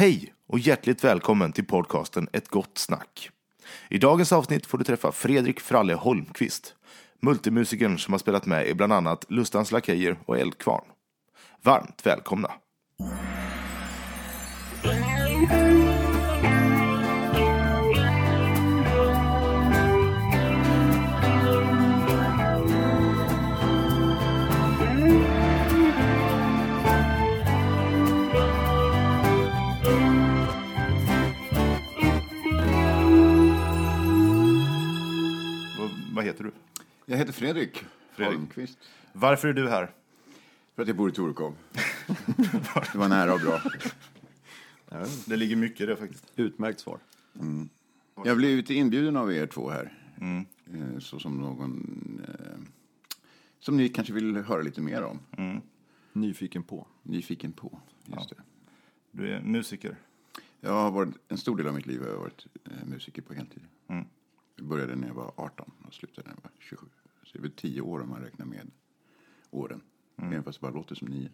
Hej och hjärtligt välkommen till podcasten Ett gott snack. I dagens avsnitt får du träffa Fredrik Fralle Holmqvist, multimusikern som har spelat med i bland annat Lustans Lakejer och Eldkvarn. Varmt välkomna! Vad, heter du? Jag heter Fredrik, Fredrik. Holmqvist. Varför är du här? För att jag bor i Torekov. det var nära och bra. Det ligger mycket i det faktiskt. Utmärkt svar. Jag har blivit inbjuden av er två här. Eh, Så som någon... Eh, som ni kanske vill höra lite mer om. Nyfiken på. Nyfiken på. Just det. Du är musiker. Jag har varit, en stor del av mitt liv har jag varit eh, musiker på heltid. Jag började när jag var 18 och slutade när jag var 27. Så det är väl 10 år om man räknar med åren. Även fast det bara låter som 9.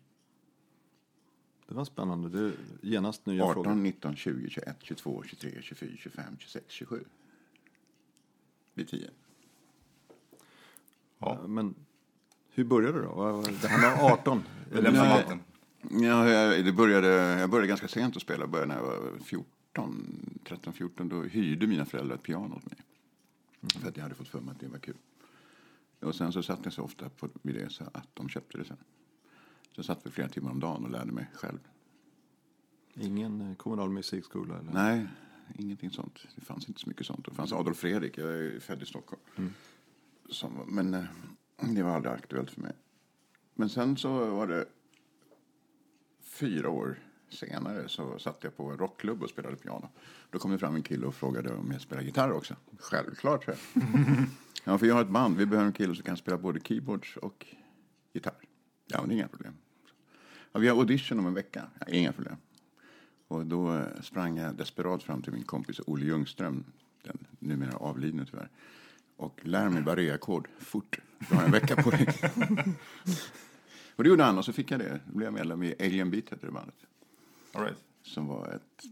Det var spännande. Det är genast nya 18, frågor. 19, 20, 21, 22, 23, 24, 25, 26, 27. Det blir 10. Ja. Men hur började det då? Det här med 18. Vi lämnar Nej. maten. Ja, jag, det började, jag började ganska sent att spela. Jag började när jag var 14, 13, 14. Då hyrde mina föräldrar ett piano åt mig. För att jag hade fått för mig att det var kul. Och sen så satt jag så ofta på, vid det så att de köpte det sen. Så jag satt vi flera timmar om dagen och lärde mig själv. Ingen eh, kommunal musikskola? Eller? Nej, ingenting sånt. Det fanns inte så mycket sånt. Det fanns Adolf Fredrik, jag är född i Stockholm. Som, men eh, det var aldrig aktuellt för mig. Men sen så var det fyra år senare så satt jag på en rockklubb och spelade piano. Då kom det fram en kille och frågade om jag spelar gitarr också. Självklart, så. Ja, för jag har ett band. Vi behöver en kille som kan spela både keyboards och gitarr. Ja, men det är inga problem. Ja, vi har audition om en vecka. Ja, inga problem. Och då eh, sprang jag desperat fram till min kompis Olle Ljungström, den numera avlidne tyvärr, och lär mig barré-ackord fort. Du har en vecka på dig. och det gjorde han och så fick jag det. Då blev jag medlem i Alien Beat hette det bandet. All right. Som var ett,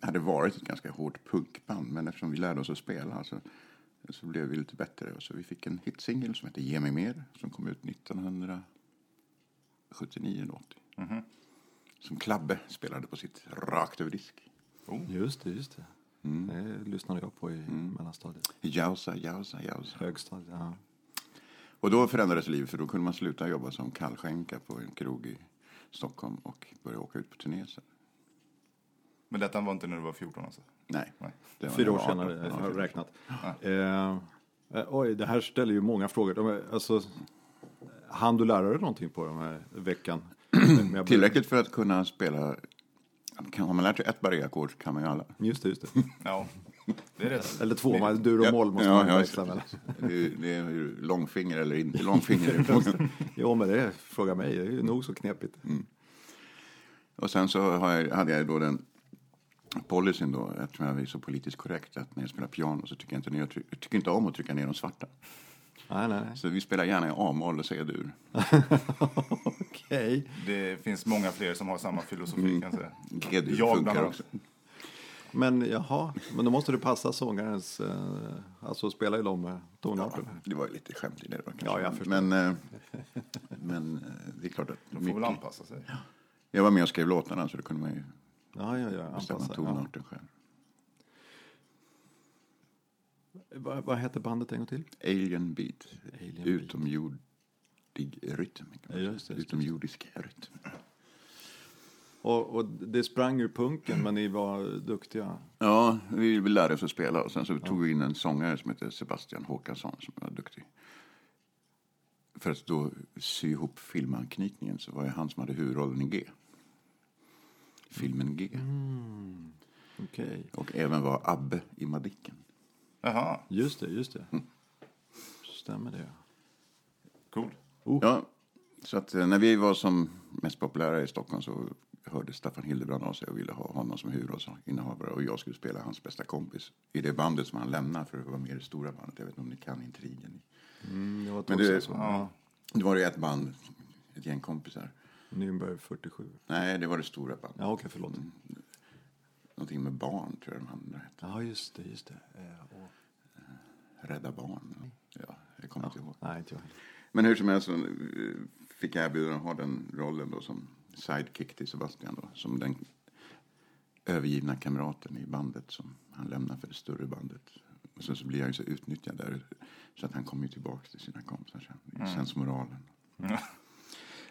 hade varit ett ganska hårt punkband, men eftersom vi lärde oss att spela så, så blev vi lite bättre. Och så vi fick en hitsingel som hette Ge mig mer, som kom ut 1979 eller 80. Som Klabbe spelade på sitt rakt över disk. Just det, just det. Det lyssnade jag på i mellanstadiet. Jausa, jausa, jausa. Högstadiet, ja. Och då förändrades livet för då kunde man sluta jobba som kallskänka på en krog i Stockholm och börja åka ut på turné sen. Men detta var inte när du var 14 alltså? Nej. Nej. Fyra år jag var 18. senare har jag räknat. Eh, eh, oj, det här ställer ju många frågor. De alltså, hann du lära dig någonting på den här veckan? Tillräckligt för att kunna spela... Kan, har man lärt sig ett barré-ackord kan man ju alla. Just det, just det. Ja. Eller två, man, dur och moll måste ja, man ja, växla mellan. det, är- det är ju långfinger eller inte långfinger. Jo, men det fråga mig, det är ju nog så knepigt. Och sen så har jag, hade jag då den policyn då, eftersom jag är så politiskt korrekt, att när jag spelar piano så tycker jag inte, jag tycker inte om att trycka ner de svarta. Nej, nej, nej. Så vi spelar gärna i A-moll och C-dur. Okej. Det finns många fler som har samma filosofi kan jag säga. G-dur Jag funkar också. Men jaha, men då måste det passa sångarens, eh, alltså spela i de eh, Ja, tonarterna. det var ju lite skämt i det då kanske. Ja, jag förstår. men, eh, men det är klart att De får väl mycket, anpassa sig. jag var med och skrev låtarna så då kunde man ju Ja, ja, ja, bestämma anpassa. Ja. tonarten själv. Vad, vad heter bandet en gång till? Alien beat. Alien beat. Utomjordig rytm. Ja, just det, säga. just det. Utomjordisk rytm. Och, och det sprang ur punken, men ni var duktiga. Ja, vi lärde oss att spela och sen så tog vi in en sångare som heter Sebastian Håkansson som var duktig. För att då sy ihop filmanknytningen så var det han som hade huvudrollen i G. Filmen G. Okej. Och även var Abbe i Madicken. Jaha, Just det, just det. Stämmer det? cool. Ja, så att eh, när vi var som mest populära i Stockholm så hörde Staffan Hildebrand av sig och ville ha honom som huvudrollsinnehavare och jag skulle spela hans bästa kompis i det bandet som han lämnade för att vara med i det stora bandet. Jag vet inte om ni kan intrigen. Mm, det var Men det- så. Ja. Det var det ett band, ett gäng kompisar. Nürnberg 47. Nej, det var det stora bandet. Ja, okej, förlåt. någonting med barn, tror jag de andra hette. Ja, just det. Just det. Eh, och, Rädda barn. Ja, jag kommer inte ihåg. nej, inte jag. Men hur som helst eh, fick jag erbjudande att ha den rollen då som sidekick till Sebastian då. Som den övergivna kamraten i bandet som han lämnar för det större bandet. Och sen så blir han ju så utnyttjad där så att han kommer ju tillbaka till sina kompisar sen. Det känns moralen.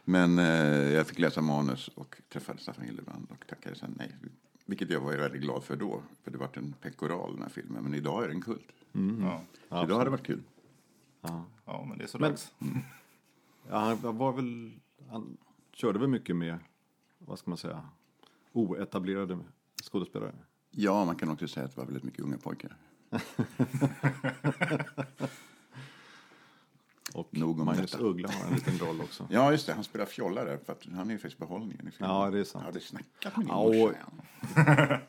Men eh, jag fick läsa manus och träffade Staffan Hildebrand och tackade sen nej. Vilket jag var väldigt glad för då. För det var en pekoral den här filmen. Men idag är det en kult. Ja. Så idag har det varit kul. Ja. ja, men det är så Men- dags. Ja, han var väl, han körde väl mycket med, vad ska man säga, oetablerade skådespelare. Ja, man kan också säga att det var väldigt mycket unga pojkar. Och Nog om Magnus detta. Uggla har en liten roll också. Ja, just det. Han spelar fjolla där. För att han är ju faktiskt behållningen i filmen. Ja, det är sant. Ja, det snackat med din Ja, och-.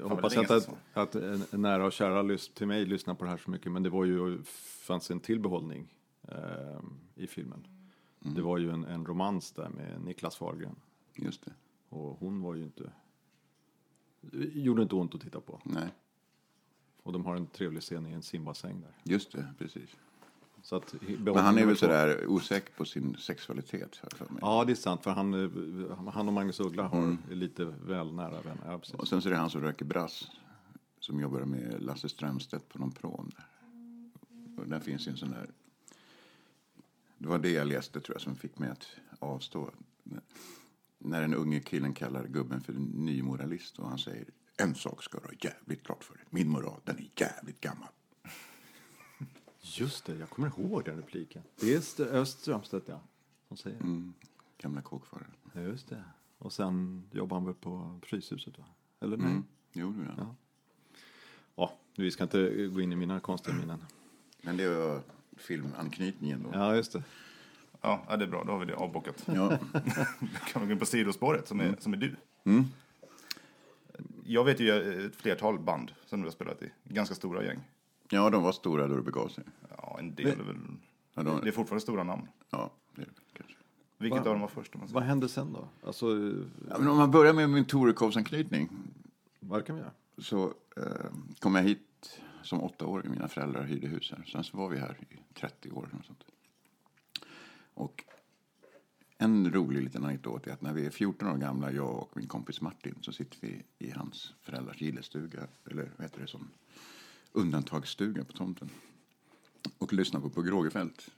Jag hoppas inte att, att en nära och kära till mig lyssnar på det här så mycket, men det var ju, fanns en till behållning eh, i filmen. Mm. Det var ju en, en romans där med Niklas Fahlgren. Just det. Och hon var ju inte, gjorde inte ont att titta på. Nej, Och de har en trevlig scen i en simbassäng där. just det. Precis. Så att, Men han är väl sådär osäker på sin sexualitet, för mig. Ja, det är sant, för han, eh, han och Magnus Uggla har är lite väl nära vänner. Ja. Och sen så är det han som röker brass. Som jobbar med Lasse Strömstedt på någon prom där. Och där finns en sån där... Det var det jag läste tror jag som fick mig att avstå. När den unge killen kallar gubben för nymoralist och han säger en sak ska du ha jävligt klart för dig. Min moral, den är jävligt gammal. Just det, jag kommer ihåg den repliken. Det är St- Öst Strömstedt, ja. Som säger det. Mm. Gamla kåkfararen. Ja, just det. Och sen jobbar han väl på Fryshuset, va? Eller nej? Mm. Jo, du, ja. Ja. Ja, vi ska inte gå in i mina konstiga minnen. Men det var filmanknytningen då. Ja, just det. Ja, det är bra. Då har vi det avbockat. Ja. Då kan vi gå in på sidospåret som är, Mm. som är du. Jag vet ju ett flertal band som du har spelat i. Ganska stora gäng. ja, de var stora då det begav sig. Ja, en del är väl... Ja, de, Det är fortfarande stora namn. ja, det är det kanske. Vilket Va? av dem var först? Om man säger? Vad hände sen då? Alltså, eh, Ja, men om man börjar med min Torekovsanknytning vad kan vi göra? så eh, kom jag hit som åttaåring. Mina föräldrar hyrde hus här. Sen så var vi här i 30 år. Och, sånt. och en rolig liten anekdot är att när vi är 14 år gamla, jag och min kompis Martin, så sitter vi i hans föräldrars gillestuga, eller vad heter det, som undantagsstuga på tomten. Och lyssnar på På Grågefält.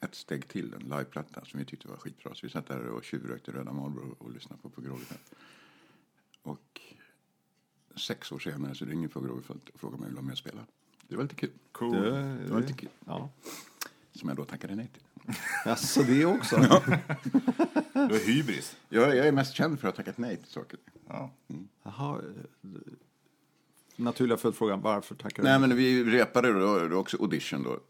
Ett steg till, en liveplatta som vi tyckte var skitbra. Så vi satt där och tjuvrökte röda Marlboro och lyssnade på På Grågefält. Sex år senare så ringer Grågefält och frågar mig om jag vill vara med och spela. Det var lite kul. Cool. Det, Det var lite kul. Ja. Som jag då tackade nej till. Alltså det också? Du är hybris. Jag, jag är mest känd för att ha tackat nej till saker. Ja. Eh, Naturliga följdfrågan, varför tackar du Nej, men vi repade då, var också audition då.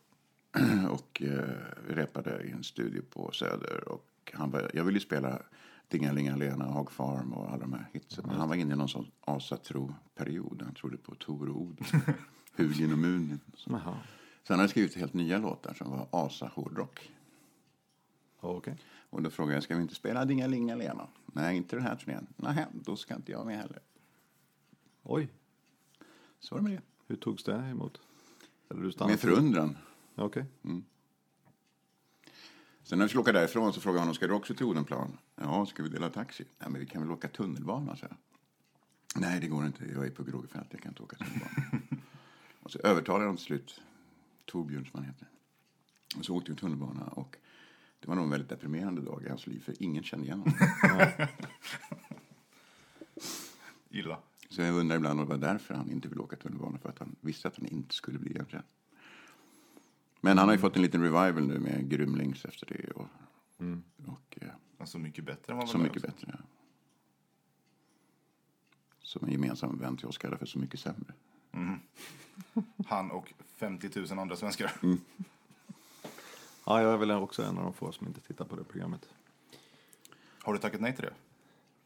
Och eh, vi repade i en studio på Söder. Och han var, jag ville ju spela Dingalingalena, Hog Farm och alla de här hitsen. Men han var inne i någon sån asatro-period. Han trodde på Tor och Od, Hugin och Munin. Så. Jaha, Så han skrivit helt nya låtar som var asa-hårdrock. okej. Och då frågade jag, ska vi inte spela Dingalingalena? Nej, inte den här turnén. Nej, då ska inte jag med heller. Oj, Så var det med det. hur togs det emot? Eller du? Med förundran. Okej. Sen när vi skulle åka därifrån så frågade han, ska du också till Odenplan? Ja, ska vi dela taxi? Nej, men vi kan väl åka tunnelbana, så jag. Nej, det går inte. Jag är på Grågefält, jag kan inte åka tunnelbana. och så övertalade han till slut Torbjörn, som han heter. Och så åkte vi tunnelbana och det var nog en väldigt deprimerande dag i hans liv, för ingen kände igen honom. Illa. Så jag undrar ibland om det var därför han inte ville åka tunnelbana, för att han visste att han inte skulle bli igenkänd. Men han har ju fått en liten revival nu med Grymlings efter det. Och, och eh, Alltså mycket bättre än vad Så mycket bättre. Ja. Som en gemensam vän till oss kallar för Så mycket sämre. Han och 50 000 andra svenskar. Ja, jag är väl också en av de få som inte tittar på det programmet. Har du tackat nej till det?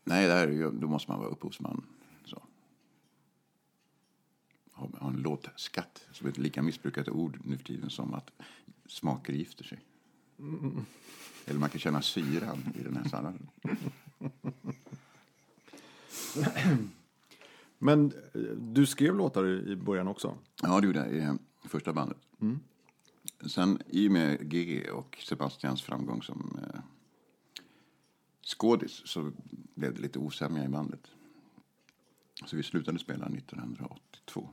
Nej, det här är ju, då måste man vara upphovsman. Så. Ha, ha en låtskatt, som är ett lika missbrukat ord nu för tiden som att smaker gifter sig. Eller man kan känna syran i den här salladen. Men eh, du skrev låtar i början också? Ja, det gjorde jag i eh, första bandet. Sen i och med G och Sebastians framgång som eh, skådis så blev det lite osämja i bandet. Så vi slutade spela 1982.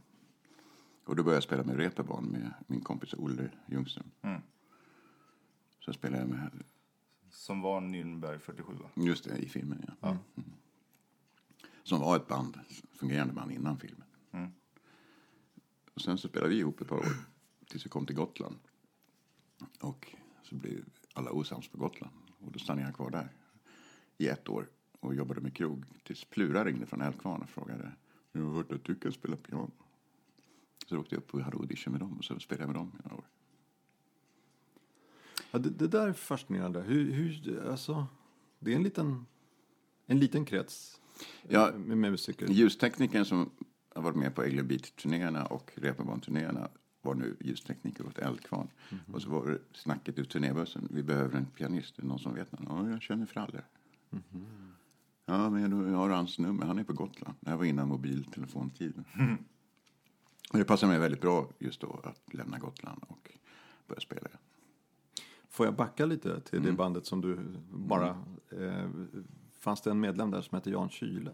Och då började jag spela med reperbarn med min kompis Olle Ljungström. Så spelade jag med, Som var Nürnberg 47 va? just det, i filmen ja. Mm. Som var ett band, fungerande band innan filmen. Och sen så spelade vi ihop ett par år tills vi kom till Gotland. Och så blev alla osams på Gotland. Och då stannade jag kvar där i ett år och jobbade med krog. Tills Plura ringde från Älvkvarn och frågade. Jag har hört att du kan spela piano. Så åkte jag upp och hade audition med dem och så spelade jag med dem i några år. Ja, det, det där är fascinerande. Hur, hur, alltså, det är en liten, en liten krets Ja. med musiker. Ljusteknikern som har varit med på Egle Beat-turnéerna och Reeperbahn-turnéerna var nu ljustekniker åt Eldkvarn. Och så var det snacket ur turnébussen. Vi behöver en pianist. Är någon som vet någon? Ja, jag känner Fralle. Ja, men jag har hans nummer. Han är på Gotland. Det här var innan mobiltelefontiden. Och det passade mig väldigt bra just då att lämna Gotland och börja spela. igen. Får jag backa lite till Mm. det bandet som du bara... Eh, fanns det en medlem där som hette Jan Kyle?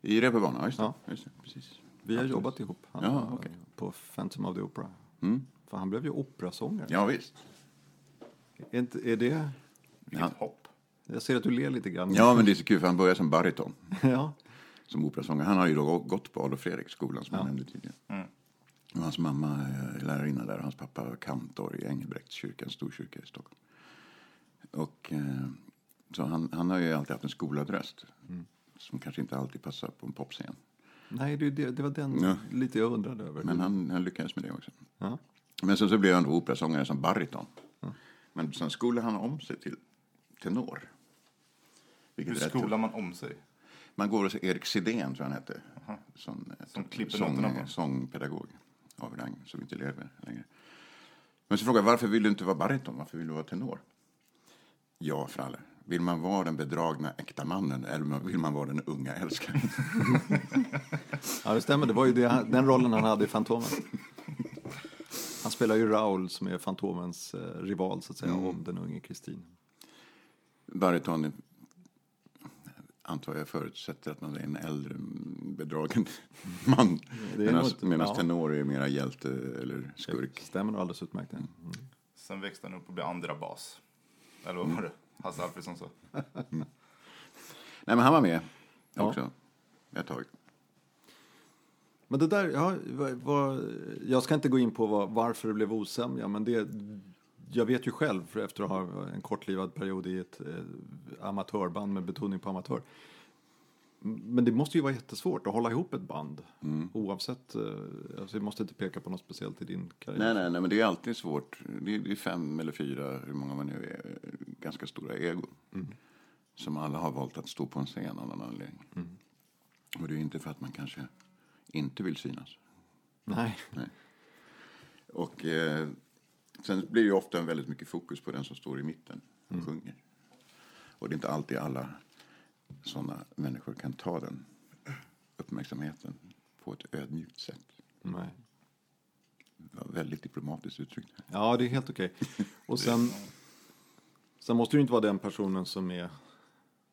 I Reeperbahn, ja, just det. Ja. Just det precis. Vi har jobbat ihop. Han, Ja, okej. På Phantom of the Opera. Mm. För han blev ju operasångare. Ja, visst. Är, inte, är det... Vilket Ja. hopp. Jag ser att du ler lite grann. Ja, men det är så kul för han började som bariton. ja. som operasångare. Han har ju då gått på Adolf Fredriksskolan som jag nämnde tidigare. Mm. Och hans mamma är lärarinna där och hans pappa var kantor i Engelbrektskyrkan, en stor kyrka i Stockholm. Och, eh, så han, han har ju alltid haft en skolad röst som kanske inte alltid passar på en popscen. Nej, det, det, det var den Ja. lite jag undrade över. Men han, han lyckades med det också. Ja. Men sen så blev han då operasångare som bariton. Men sen skolade han om sig till tenor. Hur Vilket skolar man om sig? Man går hos Erik Sidén, tror jag han hette. Som, Som klipper sång, sångpedagog av rang, som inte lever längre. Men så frågade jag, varför vill du inte vara bariton? Varför vill du vara tenor? Ja, Fralle. Vill man vara den bedragna äkta mannen eller vill man vara den unga älskaren? Ja, det stämmer. Det var ju det, den rollen han hade i Fantomen. Han spelar ju Raoul som är Fantomens eh, rival, så att säga, Mm. om den unge Kristin. Bariton antar jag förutsätter att man är en äldre bedragen man. Det Medan ja. tenor är mera hjälte eller skurk. Stämmer nog alldeles utmärkt. Mm. Sen växte han upp och blev andra bas. Eller vad var det? Hasse Alfredson sa. Nej, men han var med Ja. också ett tag. Men det där, ja, vad, jag ska inte gå in på vad, varför det blev osämja, men det, jag vet ju själv, efter att ha en kortlivad period i ett eh, amatörband med betoning på amatör. Men det måste ju vara jättesvårt att hålla ihop ett band, oavsett, eh, alltså vi måste inte peka på något speciellt i din karriär. Nej, nej, nej, men det är alltid svårt. Det är, det är fem eller fyra, hur många man nu är, ganska stora egon. Som alla har valt att stå på en scen av någon anledning. Och det är inte för att man kanske inte vill synas. Nej. Och eh, sen blir det ju ofta väldigt mycket fokus på den som står i mitten och sjunger. Och det är inte alltid alla sådana människor kan ta den uppmärksamheten på ett ödmjukt sätt. nej. Det var väldigt diplomatiskt uttryckt. Ja, det är helt okej. Och sen, sen måste du inte vara den personen som är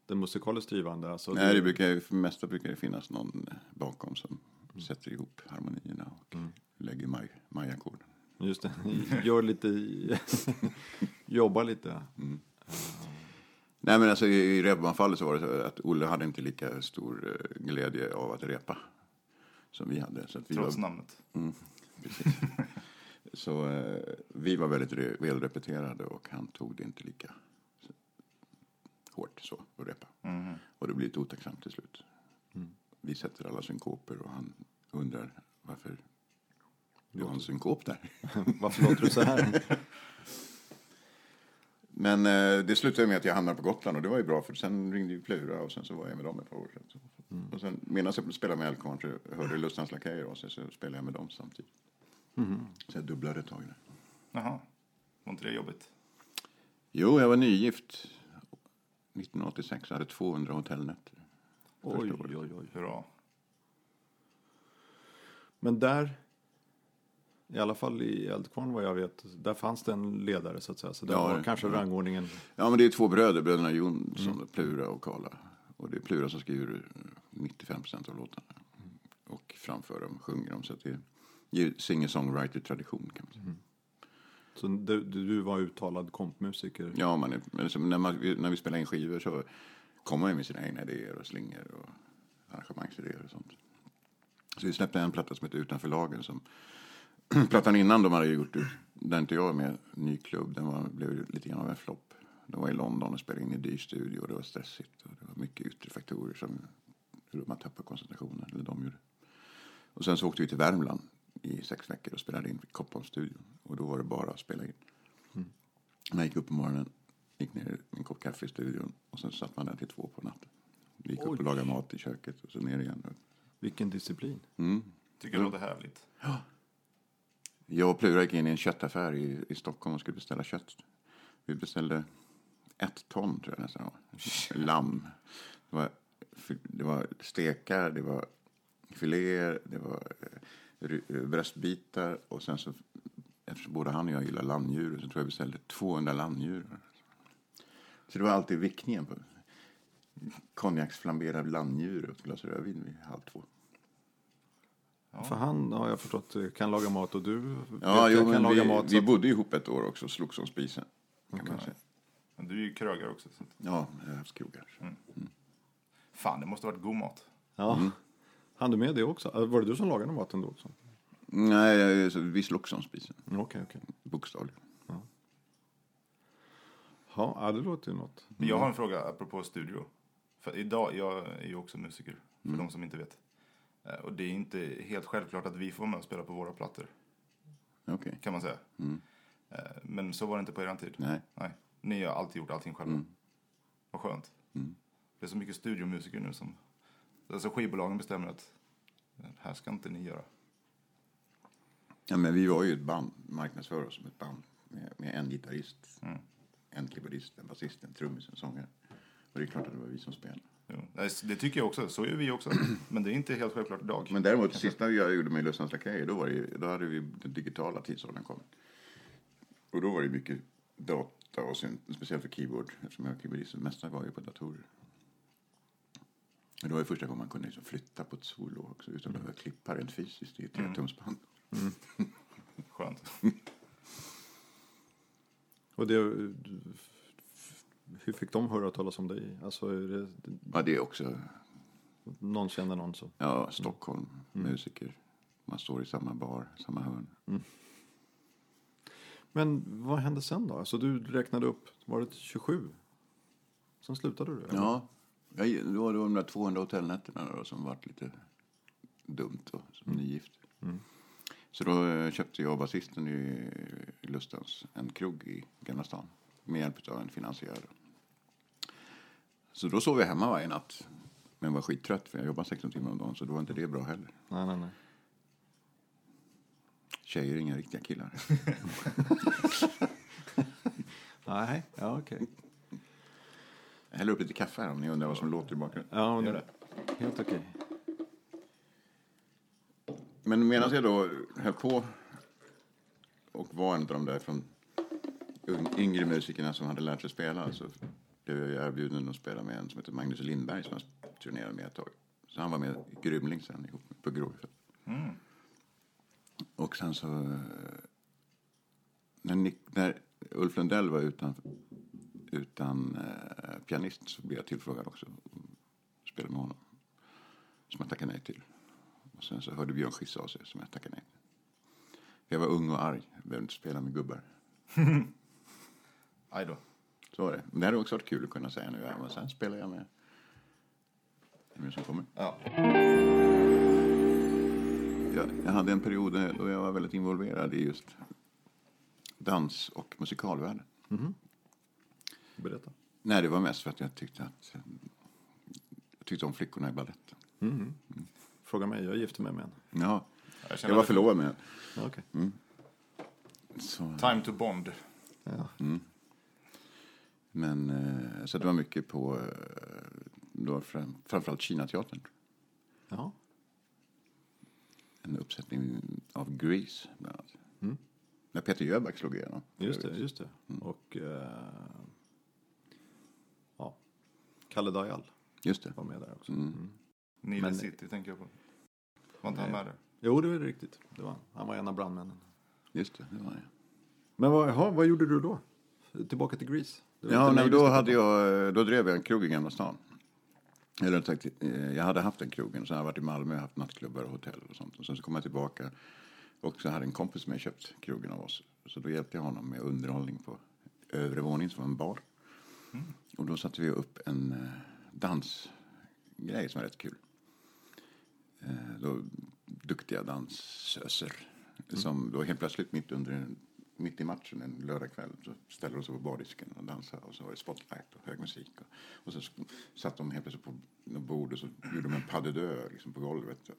den musikaliskt drivande. Alltså, Nej, det brukar, ju- för det mesta brukar det finnas någon bakom som sätter ihop harmonierna och lägger maj, majackorden. Just det, gör lite, jobba lite. Nej, men alltså i, Reeperbahn-fallet så var det så att Olle hade inte lika stor eh, glädje av att repa som vi hade. Så att vi Trots var, namnet. precis. så eh, vi var väldigt re, välrepeterade och han tog det inte lika hårt så att repa. Och det blir lite otacksamt till slut. Vi sätter alla synkoper och han undrar varför du har en synkop där. Varför låter du så här? Men eh, det slutade med att jag hamnade på Gotland och det var ju bra för sen ringde ju Plura och sen så var jag med dem ett par år sedan. Och sen medan jag spelade med Elkhorn så hörde Lustans Lakejer av sig så spelade jag med dem samtidigt. Så jag dubblade ett tag där. Jaha. Var inte det jobbigt? Jo, jag var nygift 1986 och hade 200 hotellnätter. Oj, året. oj, oj. Hurra. Men där, i alla fall i Eldkvarn vad jag vet, där fanns det en ledare så att säga. Så där Ja, var det- kanske ja. rangordningen. Ja, men det är två bröder, bröderna Jonsson, Plura och Karla. Och det är Plura som skriver 95 procent av låtarna. Och framför dem, sjunger dem. Så att det är singer-songwriter-tradition kan man säga. Så du, du var uttalad kompmusiker. Ja, man är, men så när, man, när vi spelar in skivor så kommer man med sina egna idéer och slingor och arrangemangsidéer och sånt. Så vi släppte en platta som heter Utanför lagen som plattan innan de hade gjort, där inte jag är med, Ny klubb, den var, blev lite grann av en flopp. De var i London och spelade in i dyr studio och det var stressigt och det var mycket yttre faktorer som gjorde man tappade koncentrationen, eller de gjorde. Och sen så åkte vi till Värmland i sex veckor och spelade in i Koppholms-studion. Och då var det bara att spela in. Man gick upp på morgonen, gick ner med en kopp kaffe i studion och sen satt man där till två på natten. Vi gick upp Oj. och lagade mat i köket och så ner igen. Vilken disciplin. Mm. Tycker det låter härligt. Jag och Plura gick in i en köttaffär i, i Stockholm och skulle beställa kött. Vi beställde ett ton, tror jag nästan var. Lamm. Det var, det var stekar, det var filéer, det var eh, eh, bröstbitar och sen så, eftersom både han och jag gillar landdjur, så tror jag vi beställde 200 landdjur. Så det var alltid vickningen på konjaksflamberad landdjur och ett glas rödvin vid halv två. För han har jag förstått kan laga mat och du Ja, vet, jo, kan laga vi, mat. vi bodde ihop ett år också och slogs om spisen. Kan man säga. Men du är ju krögare också. Så. Ja, jag har haft krogar. Fan, det måste ha varit god mat. Ja. Mm. Han du med det också? Äh, Var det du som lagade maten då också? Nej, jag- vi slogs om spisen. Mm, Okej, okej. Bokstavligen. Ja, ja, det låter ju något. Men Jag har en fråga apropå studio. För idag, jag är ju också musiker, för de som inte vet. Eh, Och det är inte helt självklart att vi får vara med och spela på våra plattor, Okej. kan man säga. Eh, Men så var det inte på er tid. Nej. Nej. Ni har alltid gjort allting själva. Mm. Vad skönt. Det är så mycket studiomusiker nu som... Alltså skivbolagen bestämmer att det här ska inte ni göra. Ja, men vi var ju ett band, marknadsför oss som ett band med, med en gitarrist, Mm. en keyboardist, en basist, en trummis, en sångare. Och det är klart att det var vi som spelade. Jo. Det tycker jag också. Så gör vi också. Men det är inte helt självklart idag. Men däremot, det sista jag gjorde med Lustans Lakejer, då, var det, ju- då hade vi den digitala tidsåldern kommit. Och då var det mycket data och synt, speciellt för keyboard, eftersom jag var keyboardist. Det mesta var ju på datorer. Men det var ju första gången man kunde liksom flytta på ett solo också utan att behöva klippa rent fysiskt i ett tretumsband. Skönt. Och det, hur fick de höra talas om dig? Alltså, är det, Ja, det är också någon känner någon så. Ja, Stockholm, musiker. Man står i samma bar, samma hörn. Men vad hände sen då? Alltså du räknade upp, var det 27? Sen slutade du? eller? Ja, jag, det var de där 200 hotellnätterna då, som var lite dumt då, som nygift. Så då eh, köpte jag basisten i, i Lustans en krog i Gamla stan med hjälp av en finansiär. Så då sov jag hemma varje natt. Men var skittrött för jag jobbade 16 timmar om dagen så då var inte det bra heller. Nej, nej, nej. Tjejer är inga riktiga killar. Nej, ja okej. Jag häller upp lite kaffe här om ni undrar vad som låter i bakgrunden. Ja, det, helt okej. Men medan jag då höll på och var en av de där från yngre musikerna som hade lärt sig spela så blev jag erbjuden att spela med en som heter Magnus Lindberg som jag turnerade med ett tag. Så han var med i Grymling sen ihop med- på Grågefält. Och sen så... eh, När, Nick, när Ulf Lundell var utan, utan eh, pianist så blev jag tillfrågad också att spela med honom. Som jag tackade nej till. Och sen så hörde Björn Skifs av sig som jag tackade nej till. Jag var ung och arg. Jag behövde inte spela med gubbar. Aj då. Så var det. Men det hade också varit kul att kunna säga nu. Ja, men sen spelar jag med vem som kommer. Ja. Jag, jag hade en period då jag var väldigt involverad i just dans och musikalvärlden. Berätta. Nej, det var mest för att jag tyckte att jag tyckte om flickorna i baletten. Fråga mig, jag gifte mig med en. Ja, Jag jag var förlovad med en. Ja, okej. Så, Time to bond. Ja. Men, eh, så det var mycket på, eh, då fram, framförallt Kinateatern. ja. En uppsättning Grease, bland annat. När Peter Jöback slog igenom. Just det, just det. Och... Eh, ja. Kalle Dajal Just det. var med där också. Nile Men- City tänker jag på. Var inte han med där? Jo, det är riktigt. Det var, han. han var en av brandmännen. Just det, det var det. Men vad, jaha, vad gjorde du då? Tillbaka till Grease? Ja, nej, då, hade jag, då drev jag en krog i Gamla stan. Eller sagt, eh, jag hade haft en krogen, har jag varit i Malmö och haft nattklubbar och hotell och sånt. Och sen så kom jag tillbaka och så hade en kompis med köpt krogen av oss. Så då hjälpte jag honom med underhållning på övre våningen som var en bar. Och då satte vi upp en eh, dansgrej som var rätt kul. Eh, då, duktiga dansöser. Som då helt plötsligt mitt under en, mitt i matchen en lördagkväll så ställde de sig på bardisken och dansade och så var det spotlight och hög musik. Och, och så satt de helt plötsligt på något bord och så gjorde de en pas de deux liksom på golvet.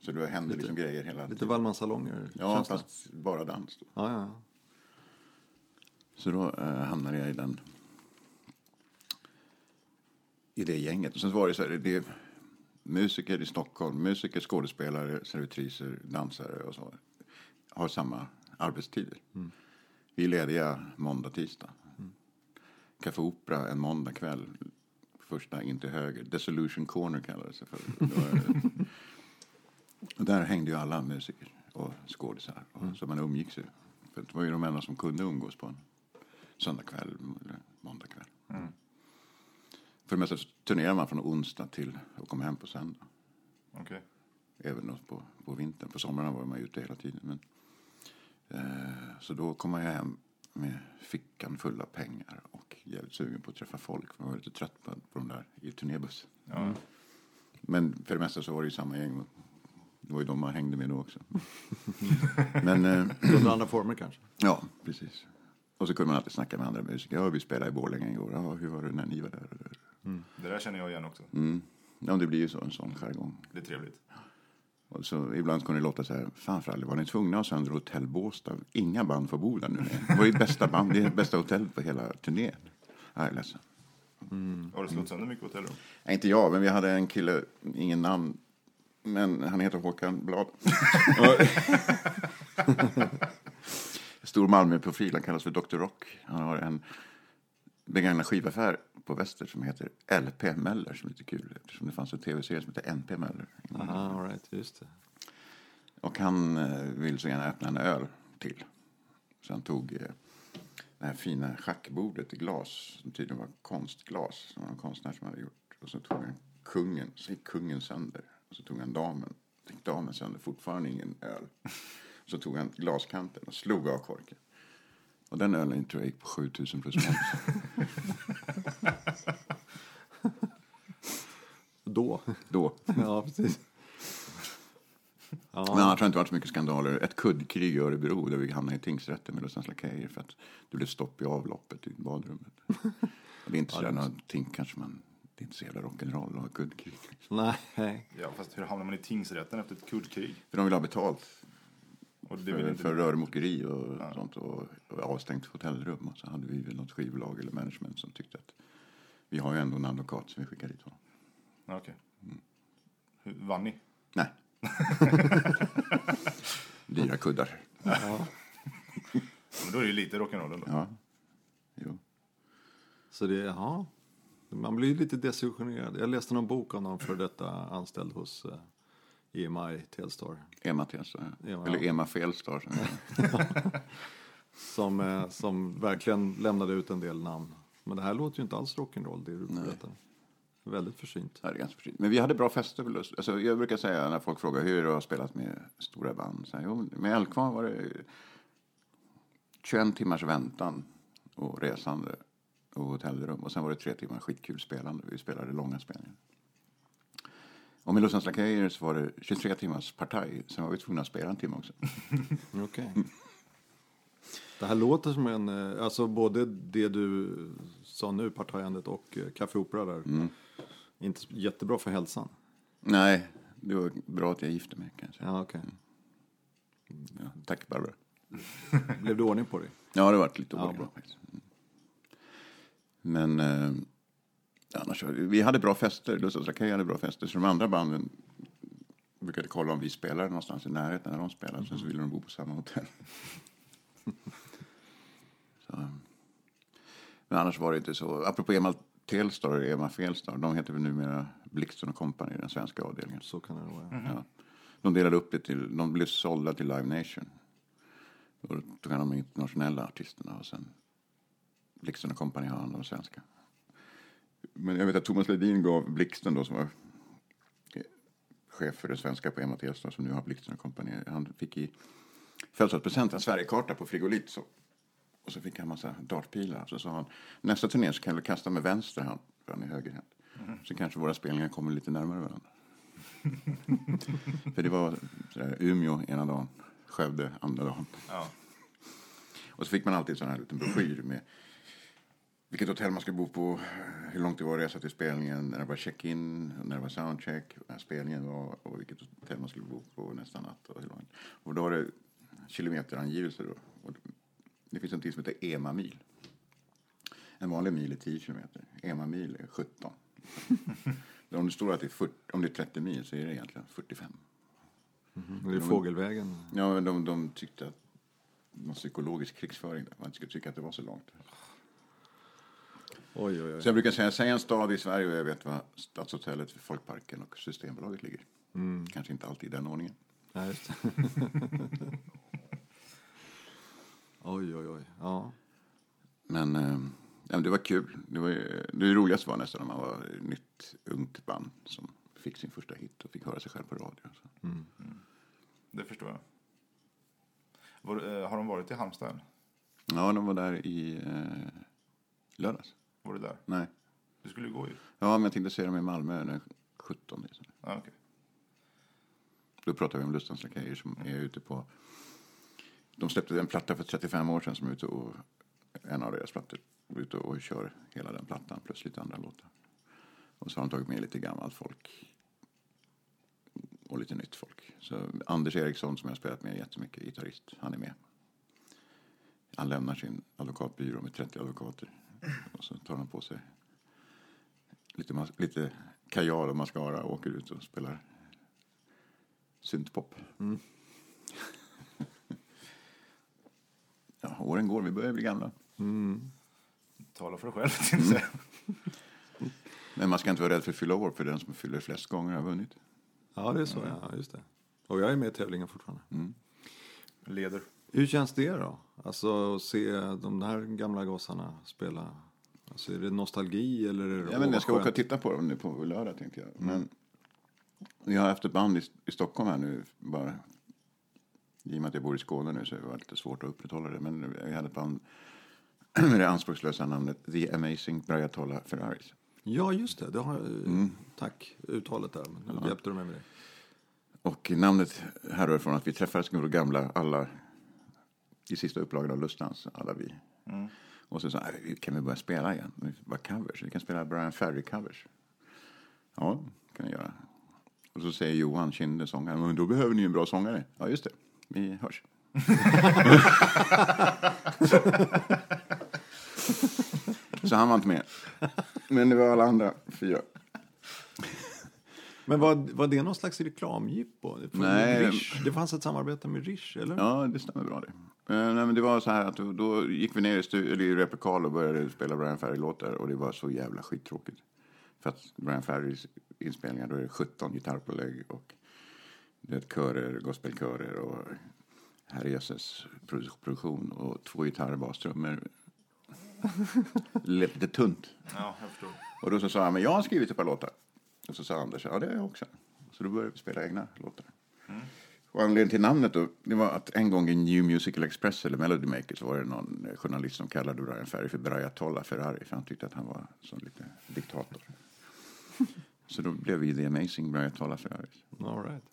Så det hände liksom grejer hela Lite Wallmansalonger Ja, fast bara dans. Då. Ja, ja, ja. Så då eh, hamnade jag i den i det gänget. Och sen var det så här, det är musiker i Stockholm, musiker, skådespelare, servitriser, dansare och så har samma arbetstider. Vi är lediga måndag, tisdag. Café Opera en måndag kväll. Första in till höger. Dissolution Corner kallades det för. Och där hängde ju alla musiker och skådisar. Och Så man umgicks ju. För det var ju de enda som kunde umgås på en söndagkväll eller måndagkväll. För det mesta så turnerar man från onsdag till och kommer hem på söndag. Okej. Även på, på vintern. På somrarna var man ute hela tiden. Men, så då kom jag hem med fickan full av pengar och jävligt sugen på att träffa folk. För jag var lite trött på, på de där i turnébuss. Ja. Men för det mesta så var det ju samma gäng. och Det var ju de man hängde med då också. Men eh, Under andra former kanske? ja, precis. Och så kunde man alltid snacka med andra musiker. Ja, vi spelade i Borlänge igår. Ja, hur var det när ni var där? Det där känner jag igen också. Mm. Ja, det blir ju så, en sån jargong. Det är trevligt. Och så ibland kunde det låta så här, fan för aldrig, var ni tvungna att ha sönder hotell Båstad? Inga band får bo där nu. Det var ju bästa band, det är bästa hotellet på hela turnén. Jag är ledsen. Har du slått sönder mycket hotellrum? Nej, inte jag, men vi hade en kille, ingen namn, men han heter Håkan Blad. Stor Malmö-profil, han kallas för Dr. Rock. Han har en begagnad skivaffär på Väster som heter LP Möller, som är lite kul eftersom det fanns en tv-serie som heter NP Möller. Aha, all right, just det. Och han eh, vill så gärna öppna en öl till. Så han tog eh, det här fina schackbordet i glas, som tydligen var konstglas, som var en konstnär som hade gjort. Och så tog han kungen, så gick kungen sönder. Och så tog han damen, gick damen sönder, fortfarande ingen öl. Så tog han glaskanten och slog av korken. Och den ölen tror jag gick på 7000 plus moms. Då. Då. ja, precis. Men annars har det inte varit så mycket skandaler. Ett kuddkrig i Örebro där vi hamnade i tingsrätten med Lussans lakejer för att det blev stopp i avloppet i badrummet. Det är inte så jävla någonting kanske man... Det är inte så jävla rock'n'roll att ha kuddkrig. Nej. Ja, fast hur hamnar man i tingsrätten efter ett kuddkrig? För de vill ha betalt Och det för, inte för rörmokeri och sånt och, och avstängt hotellrum. Och så hade vi väl något skivbolag eller management som tyckte att vi har ju ändå en advokat som vi skickar dit honom. Ja, Okej. Hur- Vann ni? Nej. Dyra kuddar. Men då är det ju lite rock'n'roll ändå. Ja. Jo. Så det, ja. Man blir lite desillusionerad. Jag läste någon bok om någon för detta anställd hos eh, EMI Telstar. Ema Telstar. Ema, Eller. Ema Felstar. som eh, som verkligen lämnade ut en del namn. Men det här låter ju inte alls rock'n'roll det du berättar. Väldigt försynt. Ja, det är ganska försynt. Men vi hade bra fester. Alltså, jag brukar säga när folk frågar hur du har spelat med stora band. Så här, jo, med Eldkvarn var det 21 timmars väntan och resande och hotellrum. Och sen var det tre timmar skitkul spelande. Vi spelade långa spelningar. Och med Lussans Lakejer så var det 23 timmars partaj. Sen var vi tvungna att spela en timme också. Okej. Det här låter som en, eh, alltså både det du sa nu, partajandet och eh, Café Opera där. Inte så jättebra för hälsan. Nej, det var bra att jag gifte mig kanske. Ja, okej. Ja, tack Barbara. Blev det ordning på dig? Ja, det varit lite Ja, ordning. bra. faktiskt. Mm. Men eh, annars, vi hade bra fester. Lussas Lakejer hade bra fester. Så de andra banden brukade kolla om vi spelade någonstans i närheten när de spelade. Sen så ville de bo på samma hotell. så. Men annars var det inte så. Apropå Emma Telstar och Emma Felstar. De heter väl numera Blixten och Company, den svenska avdelningen. Så kan det vara. Ja. De delade upp det till, de blev sålda till Live Nation. Och då tog han de internationella artisterna och sen Blixten och Company har hand om svenska. Men jag vet att Thomas Ledin gav Blixten då som var chef för det svenska på Telstar som nu har Blixten och Company. Han fick i födelsedagspresent en Sverigekarta på frigolit. Så. Och så fick han en massa dartpilar. Så sa han nästa turné så kan du kasta med vänster hand för han är högerhänt. Så kanske våra spelningar kommer lite närmare varandra. För det var sådär, Umeå ena dagen, Skövde andra dagen. Ja. Och så fick man alltid sån här liten broschyr med vilket hotell man skulle bo på, hur långt det var att resa till spelningen, när det var check-in, när det var soundcheck, när spelningen var och vilket hotell man skulle bo på nästa natt. Och, hur långt. och då var det kilometerangivelser. Då. Och det finns en tid som heter EMA-mil. En vanlig mil är 10 kilometer. EMA-mil är 17. om, det står att det är 40, om det är 30 mil så är det egentligen 45. Det är fågelvägen. Ja, men de, de tyckte att någon psykologisk krigsföring. Man skulle tycka att det var så långt. Oj, oj, oj. Så jag brukar säga, säg en stad i Sverige och jag vet var Stadshotellet, Folkparken och Systembolaget ligger. Kanske inte alltid i den ordningen. Ja, just oj, oj, oj. Ja. Men, eh, men det var kul. Det, var, det roligaste var nästan när man var ett nytt ungt band som fick sin första hit och fick höra sig själv på radio. Så. Det förstår jag. Var, eh, har de varit i Halmstad? Ja, de var där i eh, lördags. Var du där? Nej. Du skulle ju gå ju. Ja, men jag tänkte se dem i Malmö den 17. Så. Ja, okej. Då pratar vi om Lustans Lakejer som är ute på... De släppte en platta för 35 år sedan som är ute och... En av deras plattor. är Ute och kör hela den plattan plus lite andra låtar. Och så har de tagit med lite gammalt folk. Och lite nytt folk. Så Anders Eriksson som jag har spelat med jättemycket, gitarrist, han är med. Han lämnar sin advokatbyrå med 30 advokater. Och så tar han på sig lite, lite kajal och mascara och åker ut och spelar syntpop. ja, åren går, vi börjar bli gamla. Tala för dig själv, säga. Men man ska inte vara rädd för att fylla år, för den som fyller flest gånger har vunnit. ja, det är så. Ja, just det. Och jag är med i tävlingen fortfarande. Leder. Hur känns det då? Alltså att se de här gamla gossarna spela. Alltså är det nostalgi eller är det Ja, men jag ska åka och titta på dem nu på lördag tänkte jag. Men vi har haft ett band i, i Stockholm här nu. Bara, I och med att jag bor i Skåne nu så det var lite svårt att upprätthålla det. Men vi hade ett band med det anspråkslösa namnet The Amazing Brayatolla Ferraris. Ja, just det. det har, Tack, uttalet där. Men nu hjälpte du mig med det. Och namnet härrör från att vi träffades gamla, alla i sista upplagan av Lustans, alla vi. Och så sa jag, kan vi börja spela igen? Bara covers, vi kan spela Brian Ferry-covers. Ja, kan vi göra. Och så säger Johan Kinde, sångaren, men då behöver ni en bra sångare. Ja, just det, vi hörs. så han var inte med. Men det var alla andra fyra. Men var, var det någon slags reklamjippo? Det, Nej. Rish, det fanns ett samarbete med Rish, eller? Ja, det stämmer bra det. Eh, nej, men det var så här att då, då gick vi ner i, stu- i replokal och började spela Brian Ferry-låtar och det var så jävla skittråkigt. För att Brian Ferrys inspelningar, då är det 17 gitarrpålägg och det är körer, gospelkörer och herrejösses produ- produktion och två gitarrer, bastrummor. Lite tunt. Ja, jag förstår. Och då så sa han, men jag har skrivit ett par låtar. Och så sa Anders, ja det har jag också. Så då började vi spela egna låtar. Och anledningen till namnet då, det var att en gång i New Musical Express eller Melody Maker så var det någon eh, journalist som kallade Brian Ferry för Brayatolla Ferrari för han tyckte att han var som lite diktator. så då blev vi The Amazing Brayatolla Ferrari. All right.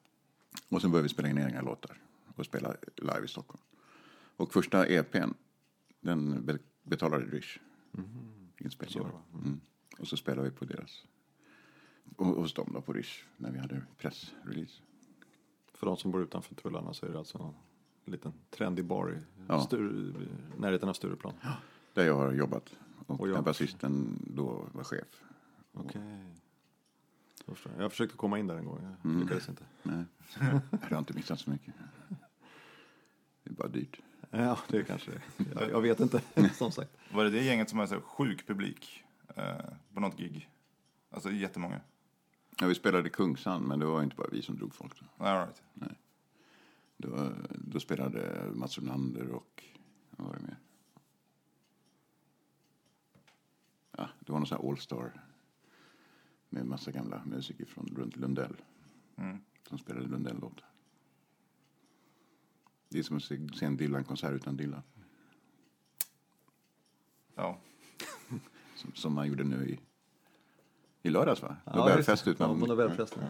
Och sen började vi spela in egna låtar och spela live i Stockholm. Och första EPn, den be- betalade Rish. Inspelningen. Mm. Och så spelade vi på deras, och, hos dem då på Rish, när vi hade pressrelease. För de som bor utanför tullarna så är det alltså en liten trendig bar i Ja. Stur, närheten av Stureplan. Där jag har jobbat. Och, Och jag där basisten då var chef. Okej. Jag förstår. Jag försökte komma in där en gång, jag lyckades inte. Nej, jag har inte missat så mycket. Det är bara dyrt. Ja, det kanske det är. jag, jag vet inte, som sagt. Var det det gänget som hade så sjuk publik eh, på något gig? Alltså jättemånga. Ja, vi spelade i Kungsan, men det var inte bara vi som drog folk. Då, All right. då, då spelade Mats Olander och... Vad var det mer? Ja, det var någon sån här All-Star med massa gamla musiker från runt Lundell Mm. som spelade Lundell-låtar. Det är som att se se en Dylan-konsert utan Dylan. Ja. Som, som man gjorde nu i, i lördags, va? Ja, Nobelfest utan... Ja, på Nobelfesten.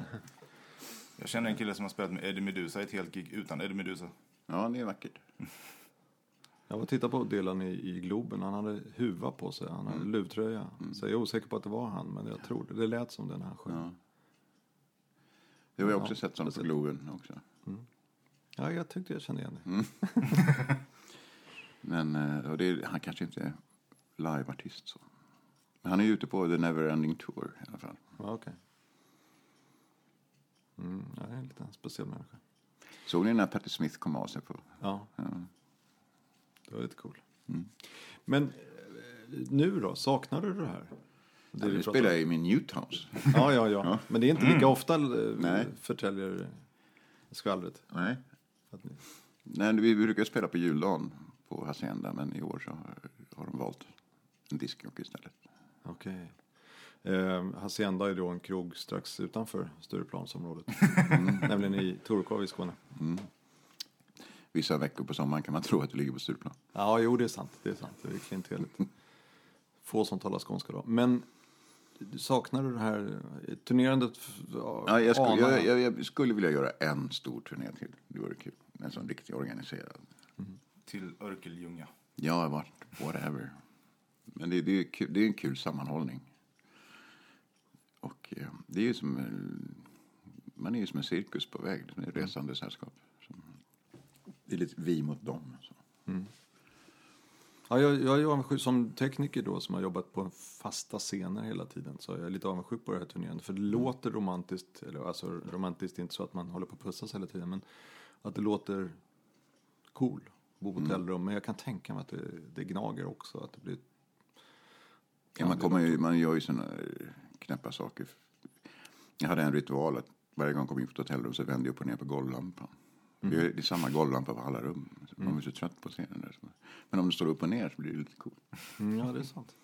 Jag känner en kille som har spelat med Eddie Meduza i ett helt gig utan Eddie Meduza. Ja, det är vackert. Jag var och tittade på Dylan i, i Globen. Han hade huva på sig, han hade luvtröja. Så jag är osäker på att det var han, men jag tror det. Det lät som när han sjöng. Ja. Det har jag också Ja, sett sånt på. Globen också. Ja, jag tyckte jag kände igen det. Mm. Men eh, och det är, han kanske inte är liveartist så. Men han är ju ute på The Neverending Tour i alla fall. Ja, okej. Mm, ja, det är en liten speciell människa. Såg ni när Patti Smith kom av sig på? Ja, Ja. det var lite cool. Mm. Men eh, nu då, saknar du det här? Det vi nu spelar jag i min Newtowns. Ja, ja, ja. Men det är inte lika ofta eh, Nej. förtäljer skvallret. Nej. Ni... Nej, vi brukar spela på juldagen på Hacienda, men i år så har, har de valt en diskjockey istället. Okej. Eh, Hacienda är då en krog strax utanför Stureplansområdet. Nämligen i Torekov i Skåne. Vissa veckor på sommaren kan man tro att det ligger på Stureplan. Ja, jo det är sant. Det är sant. Det är klientelet. Få som talar skånska då. Men saknar du det här turnerandet? Ja, jag, skulle, jag, jag, jag skulle vilja göra en stor turné till. Det vore kul. En sån riktigt organiserad. Till Örkelljunga. Ja, vart, whatever. Men det, det, är kul, det är en kul sammanhållning. Och eh, det är ju som... Man är ju som en cirkus på väg. Det är ett resande sällskap. Som- Det är lite vi mot dem. Så. Ja, jag, jag är avundsjuk som tekniker då som har jobbat på fasta scener hela tiden. Så jag är lite avundsjuk på det här turnén. För det låter romantiskt. Eller alltså romantiskt är inte så att man håller på att pussas hela tiden. Men att det låter cool. Bo på hotellrum. Men jag kan tänka mig att det, det gnager också. Att det blir... Ja, man, kommer ju, man gör ju såna knäppa saker. Jag hade en ritual att varje gång jag kom in på ett hotellrum så vände jag upp och ner på golvlampan. Det, är, det är samma golvlampa på alla rum. Man är så trött på scenen. Där. Men om det står upp och ner så blir det lite coolt. Mm, ja, det är sant.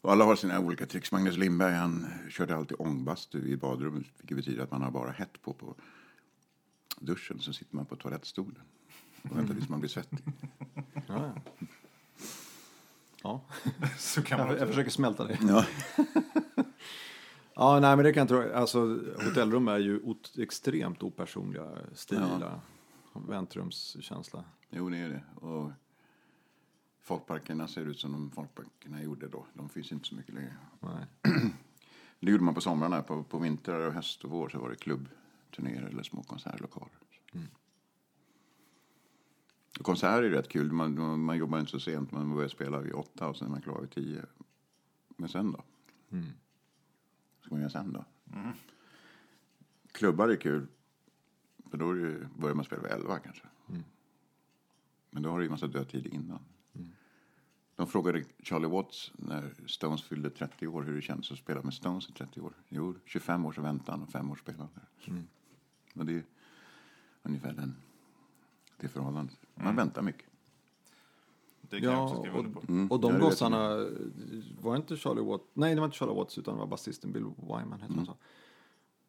Och alla har sina olika tricks. Magnus Lindberg han körde alltid ångbastu i badrummet. Vilket betyder att man har bara hett på på duschen. Så sitter man på toalettstolen. Och väntar tills man blir svettig. Ja, ja. Ja. Så kan man Jag, jag försöker smälta det. Ja. Ja, nej men det kan jag tro. Alltså, hotellrum är ju ot- extremt opersonliga, sterila. Väntrumskänsla. Jo, det är det. Och folkparkerna ser ut som de folkparkerna gjorde då. De finns inte så mycket längre. Nej. Det gjorde man på somrarna. På, på vintrar, och höst och vår så var det klubbturnéer eller små konsertlokaler. Och konserter är rätt kul. Man, man, jobbar inte så sent. Man börjar spela vid åtta och sen är man klar vid tio. Men sen då? Mm. Vad ska man göra sen då? Klubbar är kul. För då är det, börjar man spela vid elva kanske. Men då har du ju massa dödtid innan. De frågade Charlie Watts när Stones fyllde 30 år hur det kändes att spela med Stones i 30 år. Jo, 25 års väntan och 5 års spelande. Och det är ungefär den, det förhållandet. Man väntar mycket. Det kan jag Ja, också skriva och, under på. Mm. och de Ja, gossarna, var inte Charlie Watts, nej det var inte Charlie Watts utan det var basisten Bill Wyman heter Mm. han så.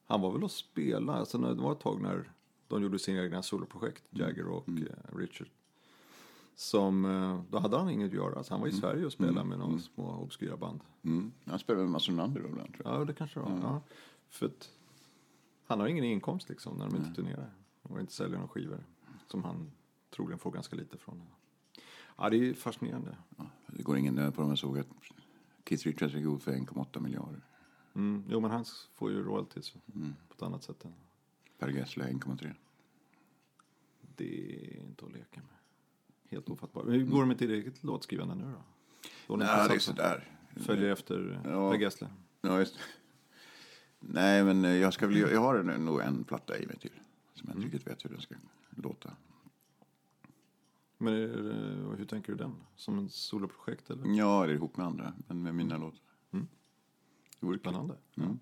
Han var väl och spela, alltså när, det var ett tag när de gjorde sina egna soloprojekt, Mm. Jagger och eh, Richard. Som, eh, då hade han inget att göra, så han var i Sverige och spelade med några små obskyra band. Mm. Han spelar med Mats Olander ibland tror jag. Ja, det kanske det var. Ja. För att han har ingen inkomst liksom när de inte turnerar. Och inte säljer några skivor. Som han troligen får ganska lite från. Ja, det är fascinerande. Ja, det går ingen nöd på dem. Jag såg att Keith Richards är god för 1,8 miljarder. Mm. Jo, men han får ju royalties Mm. på ett annat sätt. Än. Per Gessle 1,3. Det är inte att leka med. Helt ofattbart. Men hur går det med ditt eget låtskrivande nu då? Ni Nej, det är sådär. Följer efter Ja. Per Gessle? Ja, just. Nej, men eh, jag, ska väl, jag har nog en platta i mig till. Som jag inte riktigt vet hur den ska låta. Men är det- hur tänker du den? Som en soloprojekt eller? Ja, det är ihop med andra, men med mina låtar. Mm. Det vore. Spännande. Mm.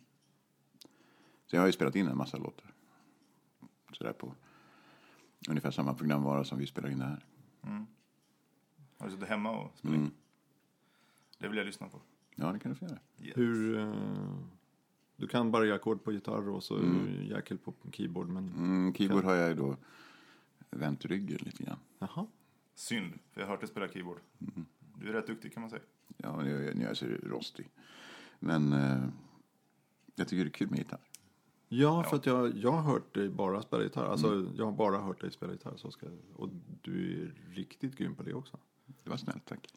Så jag har ju spelat in en massa låtar. Sådär på ungefär samma programvara som vi spelar in det här. Har du suttit hemma och spelat in? Mm. Det vill jag lyssna på. Ja, det kan du få göra. Yes. Hur... eh, Du kan bara ackord på gitarr och så jäkel på keyboard, men... Mm, keyboard har jag ju då vänt ryggen lite grann. Jaha. Synd, för jag har hört dig spela keyboard. Du är rätt duktig kan man säga. Ja, nu är jag, nu är jag så rostig. Men eh, jag tycker det är kul med gitarr. Ja, för att jag, jag har hört dig bara spela gitarr. Alltså, jag har bara hört dig spela gitarr. Så ska, och du är riktigt grym på det också. Det var snällt, tack.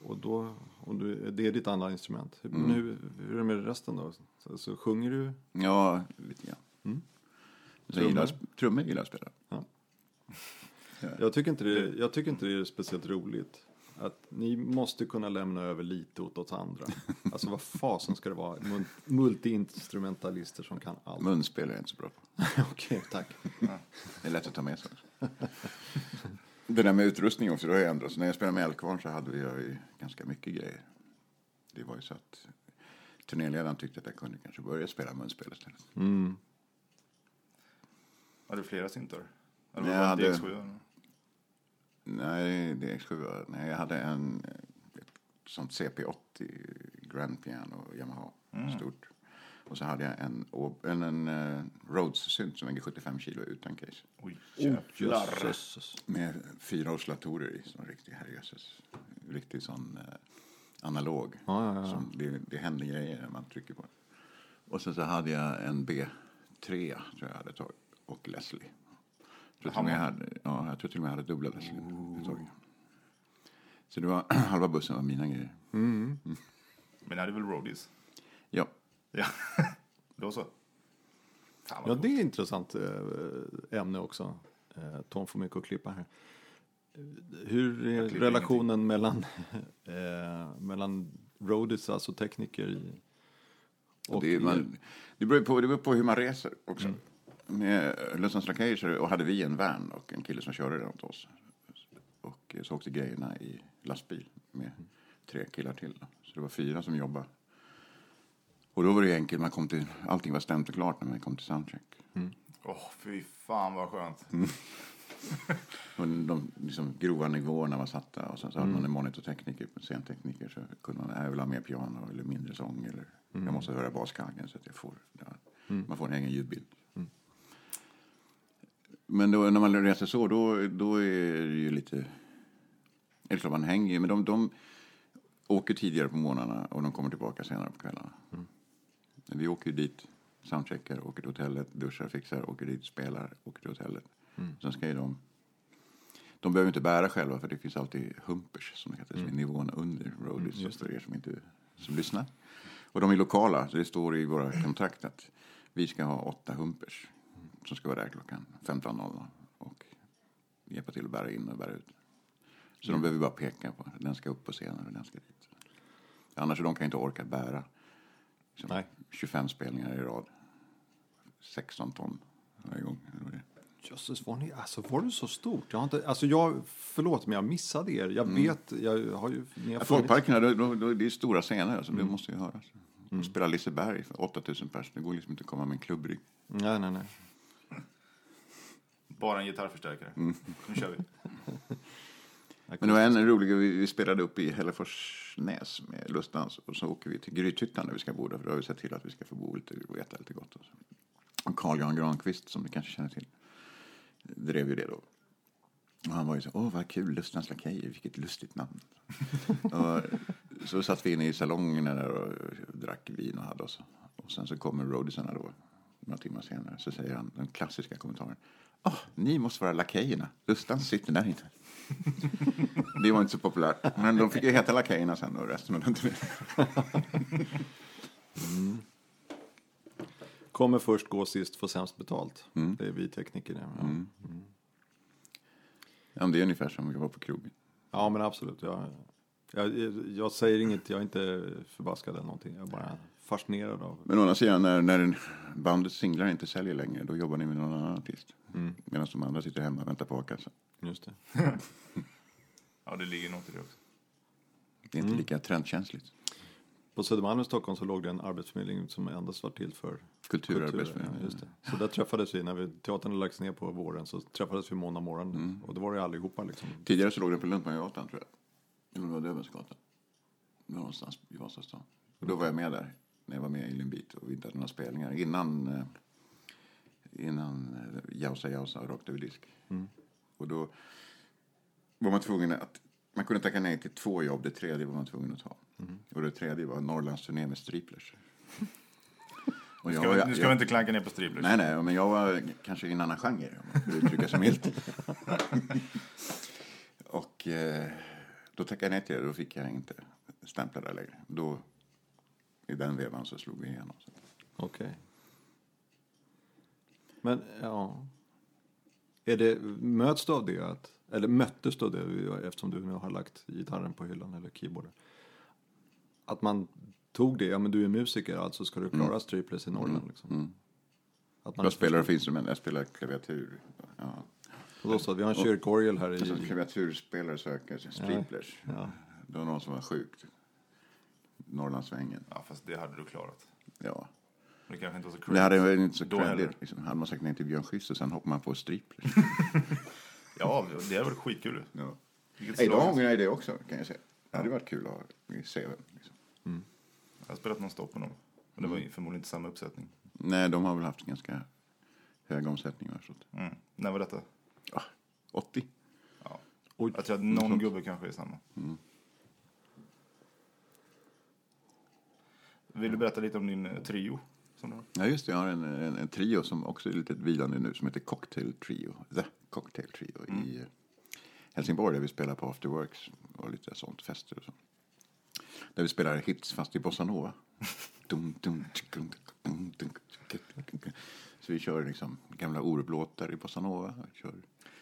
Och då, om du, det är ditt andra instrument. Men hur, hur är det med resten då? Så, så sjunger du? Ja, lite grann. Mm. Jag gillar, trummor gillar jag att spela. Ja. Jag tycker, inte det, jag tycker inte det är speciellt roligt. Att ni måste kunna lämna över lite åt oss andra. Alltså vad fasen ska det vara? Mul- Multi-instrumentalister som kan allt. Munspel är jag inte så bra på. Okej, tack. Det är lätt att ta med sig. Det där med utrustning också, det har ju ändrats. När jag spelade med Eldkvarn så hade vi ju ganska mycket grejer. Det var ju så att turnéledaren tyckte att jag kunde kanske börja spela munspel istället. Mm. Har du flera syntar? Eller Nej, var det hade- DX7? Nej, det är X7. Nej, jag hade en ett sånt CP80 Grand Piano Yamaha. Stort. Och så hade jag en, en, en uh, Rhodes-synt som väger 75 kilo utan case. Oj, Oh, jävlar. jösses. Med fyra oscillatorer i. Sån riktig herrejösses. Riktig sån eh, analog. Ja, ja, ja. Som det, det händer grejer när man trycker på den. Och sen så hade jag en B3 tror jag hade tagit. Och Leslie. Jag tror, jag, hade, ja, jag tror till och med jag hade dubbla Leslie ett tag. Så det var halva bussen var mina grejer. Men det hade väl roadies? Ja. Ja, då så. Ja, coolt. det är ett intressant eh, ämne också. Eh, Tom får mycket att klippa här. Hur är relationen mellan, eh, mellan roadies, alltså tekniker i, och det, är, man, det, beror på, det beror på hur man reser också. Mm. Med Lussans Lakejer och hade vi en van och en kille som körde den åt oss. Och så åkte grejerna i lastbil med tre killar till. Då. Så det var fyra som jobbade. Och då var det ju enkelt, man kom till, allting var stämt och klart när man kom till soundcheck. Åh, fy fan vad skönt. Och de liksom, grova nivåerna var satta och sen så hade man en monitortekniker, en scentekniker så kunde man, "Nej, jag vill ha mer piano eller mindre sång eller jag måste höra baskaggen så att jag får, ja, man får en egen ljudbild. Men då, när man reser så, då, då är det ju lite, är det klart man hänger men de, de åker tidigare på morgnarna och de kommer tillbaka senare på kvällarna. Vi åker ju dit, soundcheckar, åker till hotellet, duschar, fixar, åker dit, spelar, åker till hotellet. Sen ska ju de... De behöver inte bära själva för det finns alltid humpers som det heter, som är nivån under roadies mm, för er som inte som lyssnar. Och de är lokala, så det står i våra kontrakt att vi ska ha åtta humpers som ska vara där klockan 15.00 och hjälpa till att bära in och bära ut. Så de behöver bara peka på den ska upp på scenen och den ska dit. Annars så de kan inte orka bära liksom, Nej. 25 spelningar i rad. 16 ton varje gång. eller vad det är. Jösses, var, ni, alltså, var det så stort? Jag har inte, alltså jag, förlåt, men jag missade er. Jag vet, jag har ju... Ni har Ja, Folkparkerna, då, då, det är stora scener, alltså, det måste ju höras. Mm. Spela Liseberg för 8000 pers, det går liksom inte att komma med en klubbrygg. Nej, nej, nej. Bara en gitarrförstärkare. Mm. Nu kör vi. Men det var en rolig, vi, vi spelade upp i Hälleforsnäs med Lustdans och så åker vi till Grythyttan där vi ska bo där, för då har vi sett till att vi ska få bo lite och äta lite gott. Och, så. och Carl Jan Granqvist, som ni kanske känner till, drev ju det då. Och han var ju så, åh vad kul, Lustdans Lakejer, vilket lustigt namn. och, så satt vi inne i salongen där och drack vin och hade oss. Och sen så kommer roadiesarna då, några timmar senare, så säger han den klassiska kommentaren. Åh, ni måste vara lakejerna. Lustdans sitter där inne. Det var inte så populärt. Men de fick ju heta Lakejerna sen och resten av den turnén. Kommer först, gå sist, få sämst betalt. Mm. Det är vi tekniker. det. Ja. Ja, men det är ungefär som vi var på krogen. ja, men absolut. Jag, jag, jag säger inget, jag är inte förbaskad eller någonting. Jag bara fascinerad av. Men å andra sidan, när, när bandets singlar inte säljer längre, då jobbar ni med någon annan artist. Medan de andra sitter hemma och väntar på a-kassa. Just det. Ja, det ligger något i det också. Det är inte lika trendkänsligt. På Södermalm i Stockholm så låg det en arbetsförmedling som endast var till för Kulturarbetsförmedling. Ja, just det. Så där träffades vi, när vi, teatern lagts ner på våren, så träffades vi måndag morgon. Och då var det allihopa liksom. Tidigare så låg den på Luntmangatan, tror jag. Eller om det var Döbelnsgatan. Någonstans i Vasastan. Och då var jag med där, när jag var med i Limbit och vi inte hade några spelningar. Innan, eh, innan eh, Jausa Jausa rakt över disk. Och då var man tvungen att, man kunde tacka nej till två jobb, det tredje var man tvungen att ta. Och det tredje var Norrlandsturné med Striplers. Och Nu jag ska, var- vi, nu ska jag- vi inte klanka ner på Striplers. Nej, nej, men jag var kanske i en annan genre, om man får uttrycka sig milt. och eh, då tackade jag nej till det, då fick jag inte stämpla där längre. Då, i den vevan så slog vi igenom. Okej. Men, ja. Är det, möts du av det? Att, eller möttes du av det eftersom du nu har lagt gitarren på hyllan eller keyboarden? Att man tog det, ja men du är musiker alltså ska du klara Striplers i Norrland liksom. Att man Vad spelar för instrument? Jag spelar klaviatur. Ja. Och då så, vi har en kyrkorgel här Alltså, i... klaviaturspelare söker striplers. Ja. Det var någon som var sjuk. Norrlandssvängen. Ja, fast det hade du klarat. Ja. Det kanske inte var så Det hade varit inte så credit. Liksom. Hade man sagt nej till Björn Skifs och sen hoppar man på striplers. Ja, det hade varit skitkul. ja. Då slag. ångrar jag det också, kan jag säga. Det hade varit kul att CVn. Liksom. Jag har spelat någon stopp med dem. Men det var ju förmodligen inte samma uppsättning. Nej, de har väl haft ganska hög omsättning. Mm. När var detta? Ja, 80. Ja. Oj. Jag tror att någon gubbe kanske är samma. Vill du berätta lite om din eh, trio? Ja, just det. Jag har en, en, en trio som också är lite vilande nu som heter Cocktail Trio. The Cocktail Trio i eh, Helsingborg där vi spelar på Afterworks och lite sånt, fester och så. Där vi spelar hits fast i bossanova. Så vi kör liksom gamla Orup-låtar i bossanova. Vi kör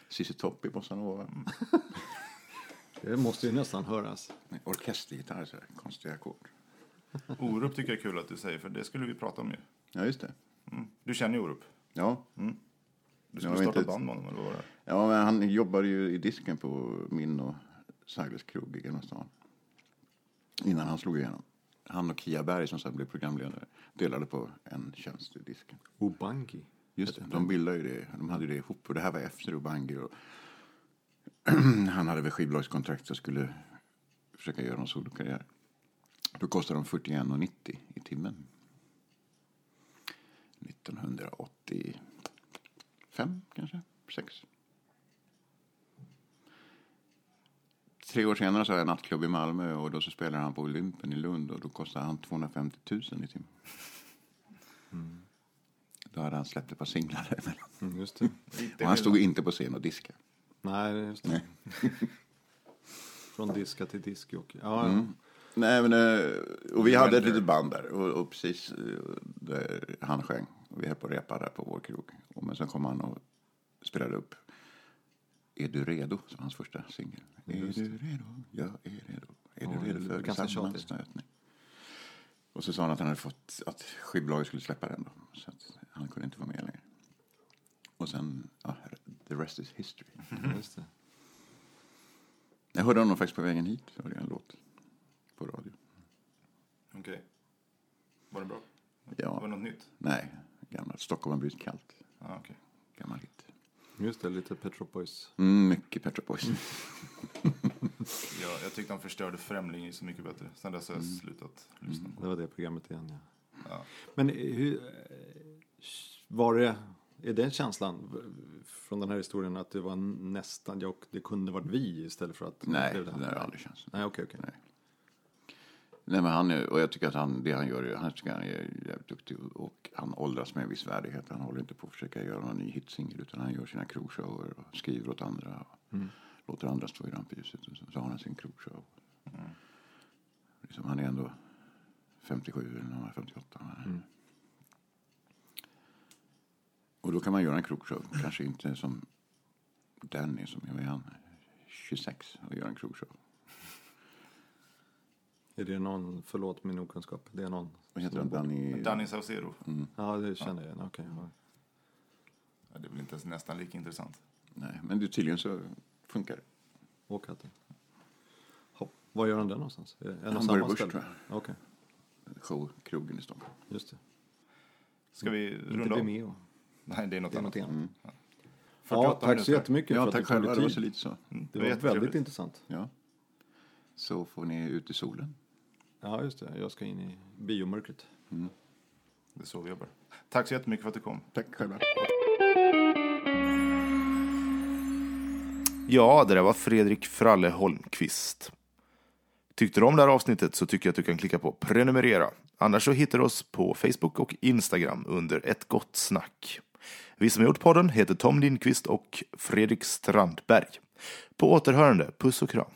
Cissi Topp i bossanova. Det måste ju nästan höras. Orkestergitarr, så här, konstiga ackord. Orup tycker jag är kul att du säger, för det skulle vi prata om ju. Ja, just det. Mm. Du känner ju Orup. Ja, Du skulle starta inte. band med honom, eller vad var det? Ja, men han jobbade ju i disken på min och Sagles krog i Gamla stan. Innan han slog igenom. Han och Kia Berg som sen blev programledare delade på en tjänst i disken. Obangi. Just det, de bildade ju det. De hade ju det ihop och det här var efter Ubangi. Och han hade väl skivbolagskontrakt och skulle försöka göra en solokarriär. Då kostade de 41,90 i timmen. 1985 kanske? 6. Tre år senare så har jag nattklubb i Malmö och då så spelar han på Olympen i Lund och då kostar han 250 000 i timmen. Då hade han släppt ett par singlar däremellan. Mm, just det. Och han stod inte på scen och diskade. Nej, just det. Från diska till diskjockey. Ja, Mm. ja. Nej, men, eh, och vi hade ett litet band där och, och precis eh, där han sjöng. Och vi höll på att repa där på vår krog. Och men sen kom han och spelade upp Är du redo? som hans första singel. Är du redo? Jag är redo. Är du redo för ganska sammanstötning? Och så sa han att han hade fått att skivbolaget skulle släppa den då. Så att han kunde inte vara med längre. Och sen, ja, the rest is history. Just det. Jag hörde honom faktiskt på vägen hit. Hörde jag en låt på radio. Okej. Var det bra? Ja. Var det något nytt? Nej, gammalt. Stockholm har blivit kallt. Ja, okej. Gammal hit. Just det, lite Pet Shop Boys. Mm, mycket Pet Shop Boys. Jag, jag tyckte han förstörde Främling så mycket bättre. Sen dess har jag slutat lyssna. Det var det programmet igen, ja. Ja. Men hur... eh, Var det... Är den känslan från den här historien att det var nästan, jag, det kunde varit vi istället för att... Nej, det där har aldrig känts. Nej, okej, okej. Nej. Nej, men han är, och jag tycker att han, det han gör, han tycker han är jävligt duktig och, han åldras med en viss värdighet. Han håller inte på att försöka göra någon ny hitsingel utan han gör sina krogshower och skriver åt andra och låter andra stå i rampljuset och så, så har han sin krogshow. Liksom, han är ändå 57 eller han är 58. Och då kan man göra en krogshow, kanske inte som Danny som jag är han, 26 och gör en krogshow. Är det någon, förlåt min okunskap, det är någon? Vad heter han? Danny? Danny Saucedo. Ja, det känner jag igen. Okej. ja. Ja, det är väl inte ens nästan lika intressant. Nej, men det, tydligen så funkar det. Åkatten. Hopp. Var gör han den någonstans? Är det och samma Busch, ställe? tror Okej, Showkrogen i Stockholm. just det. Ska vi Inte runda av? Vimeo. Nej, det är något Det är annat. någonting annat. Ja, 48 tack så minuter. jättemycket Ja, för att tack du tog själva. Det var så lite så. Mm, Det var var väldigt intressant. Ja. Så får ni ut i solen. Ja, just det. Jag ska in i biomörkret. Det är så vi jobbar. Tack så jättemycket för att du kom. Tack själva. Ja, det där var Fredrik Fralle Holmqvist. Tyckte du om det här avsnittet så tycker jag att du kan klicka på prenumerera. Annars så hittar du oss på Facebook och Instagram under ett gott snack. Vi som har gjort podden heter Tom Lindqvist och Fredrik Strandberg. På återhörande, puss och kram.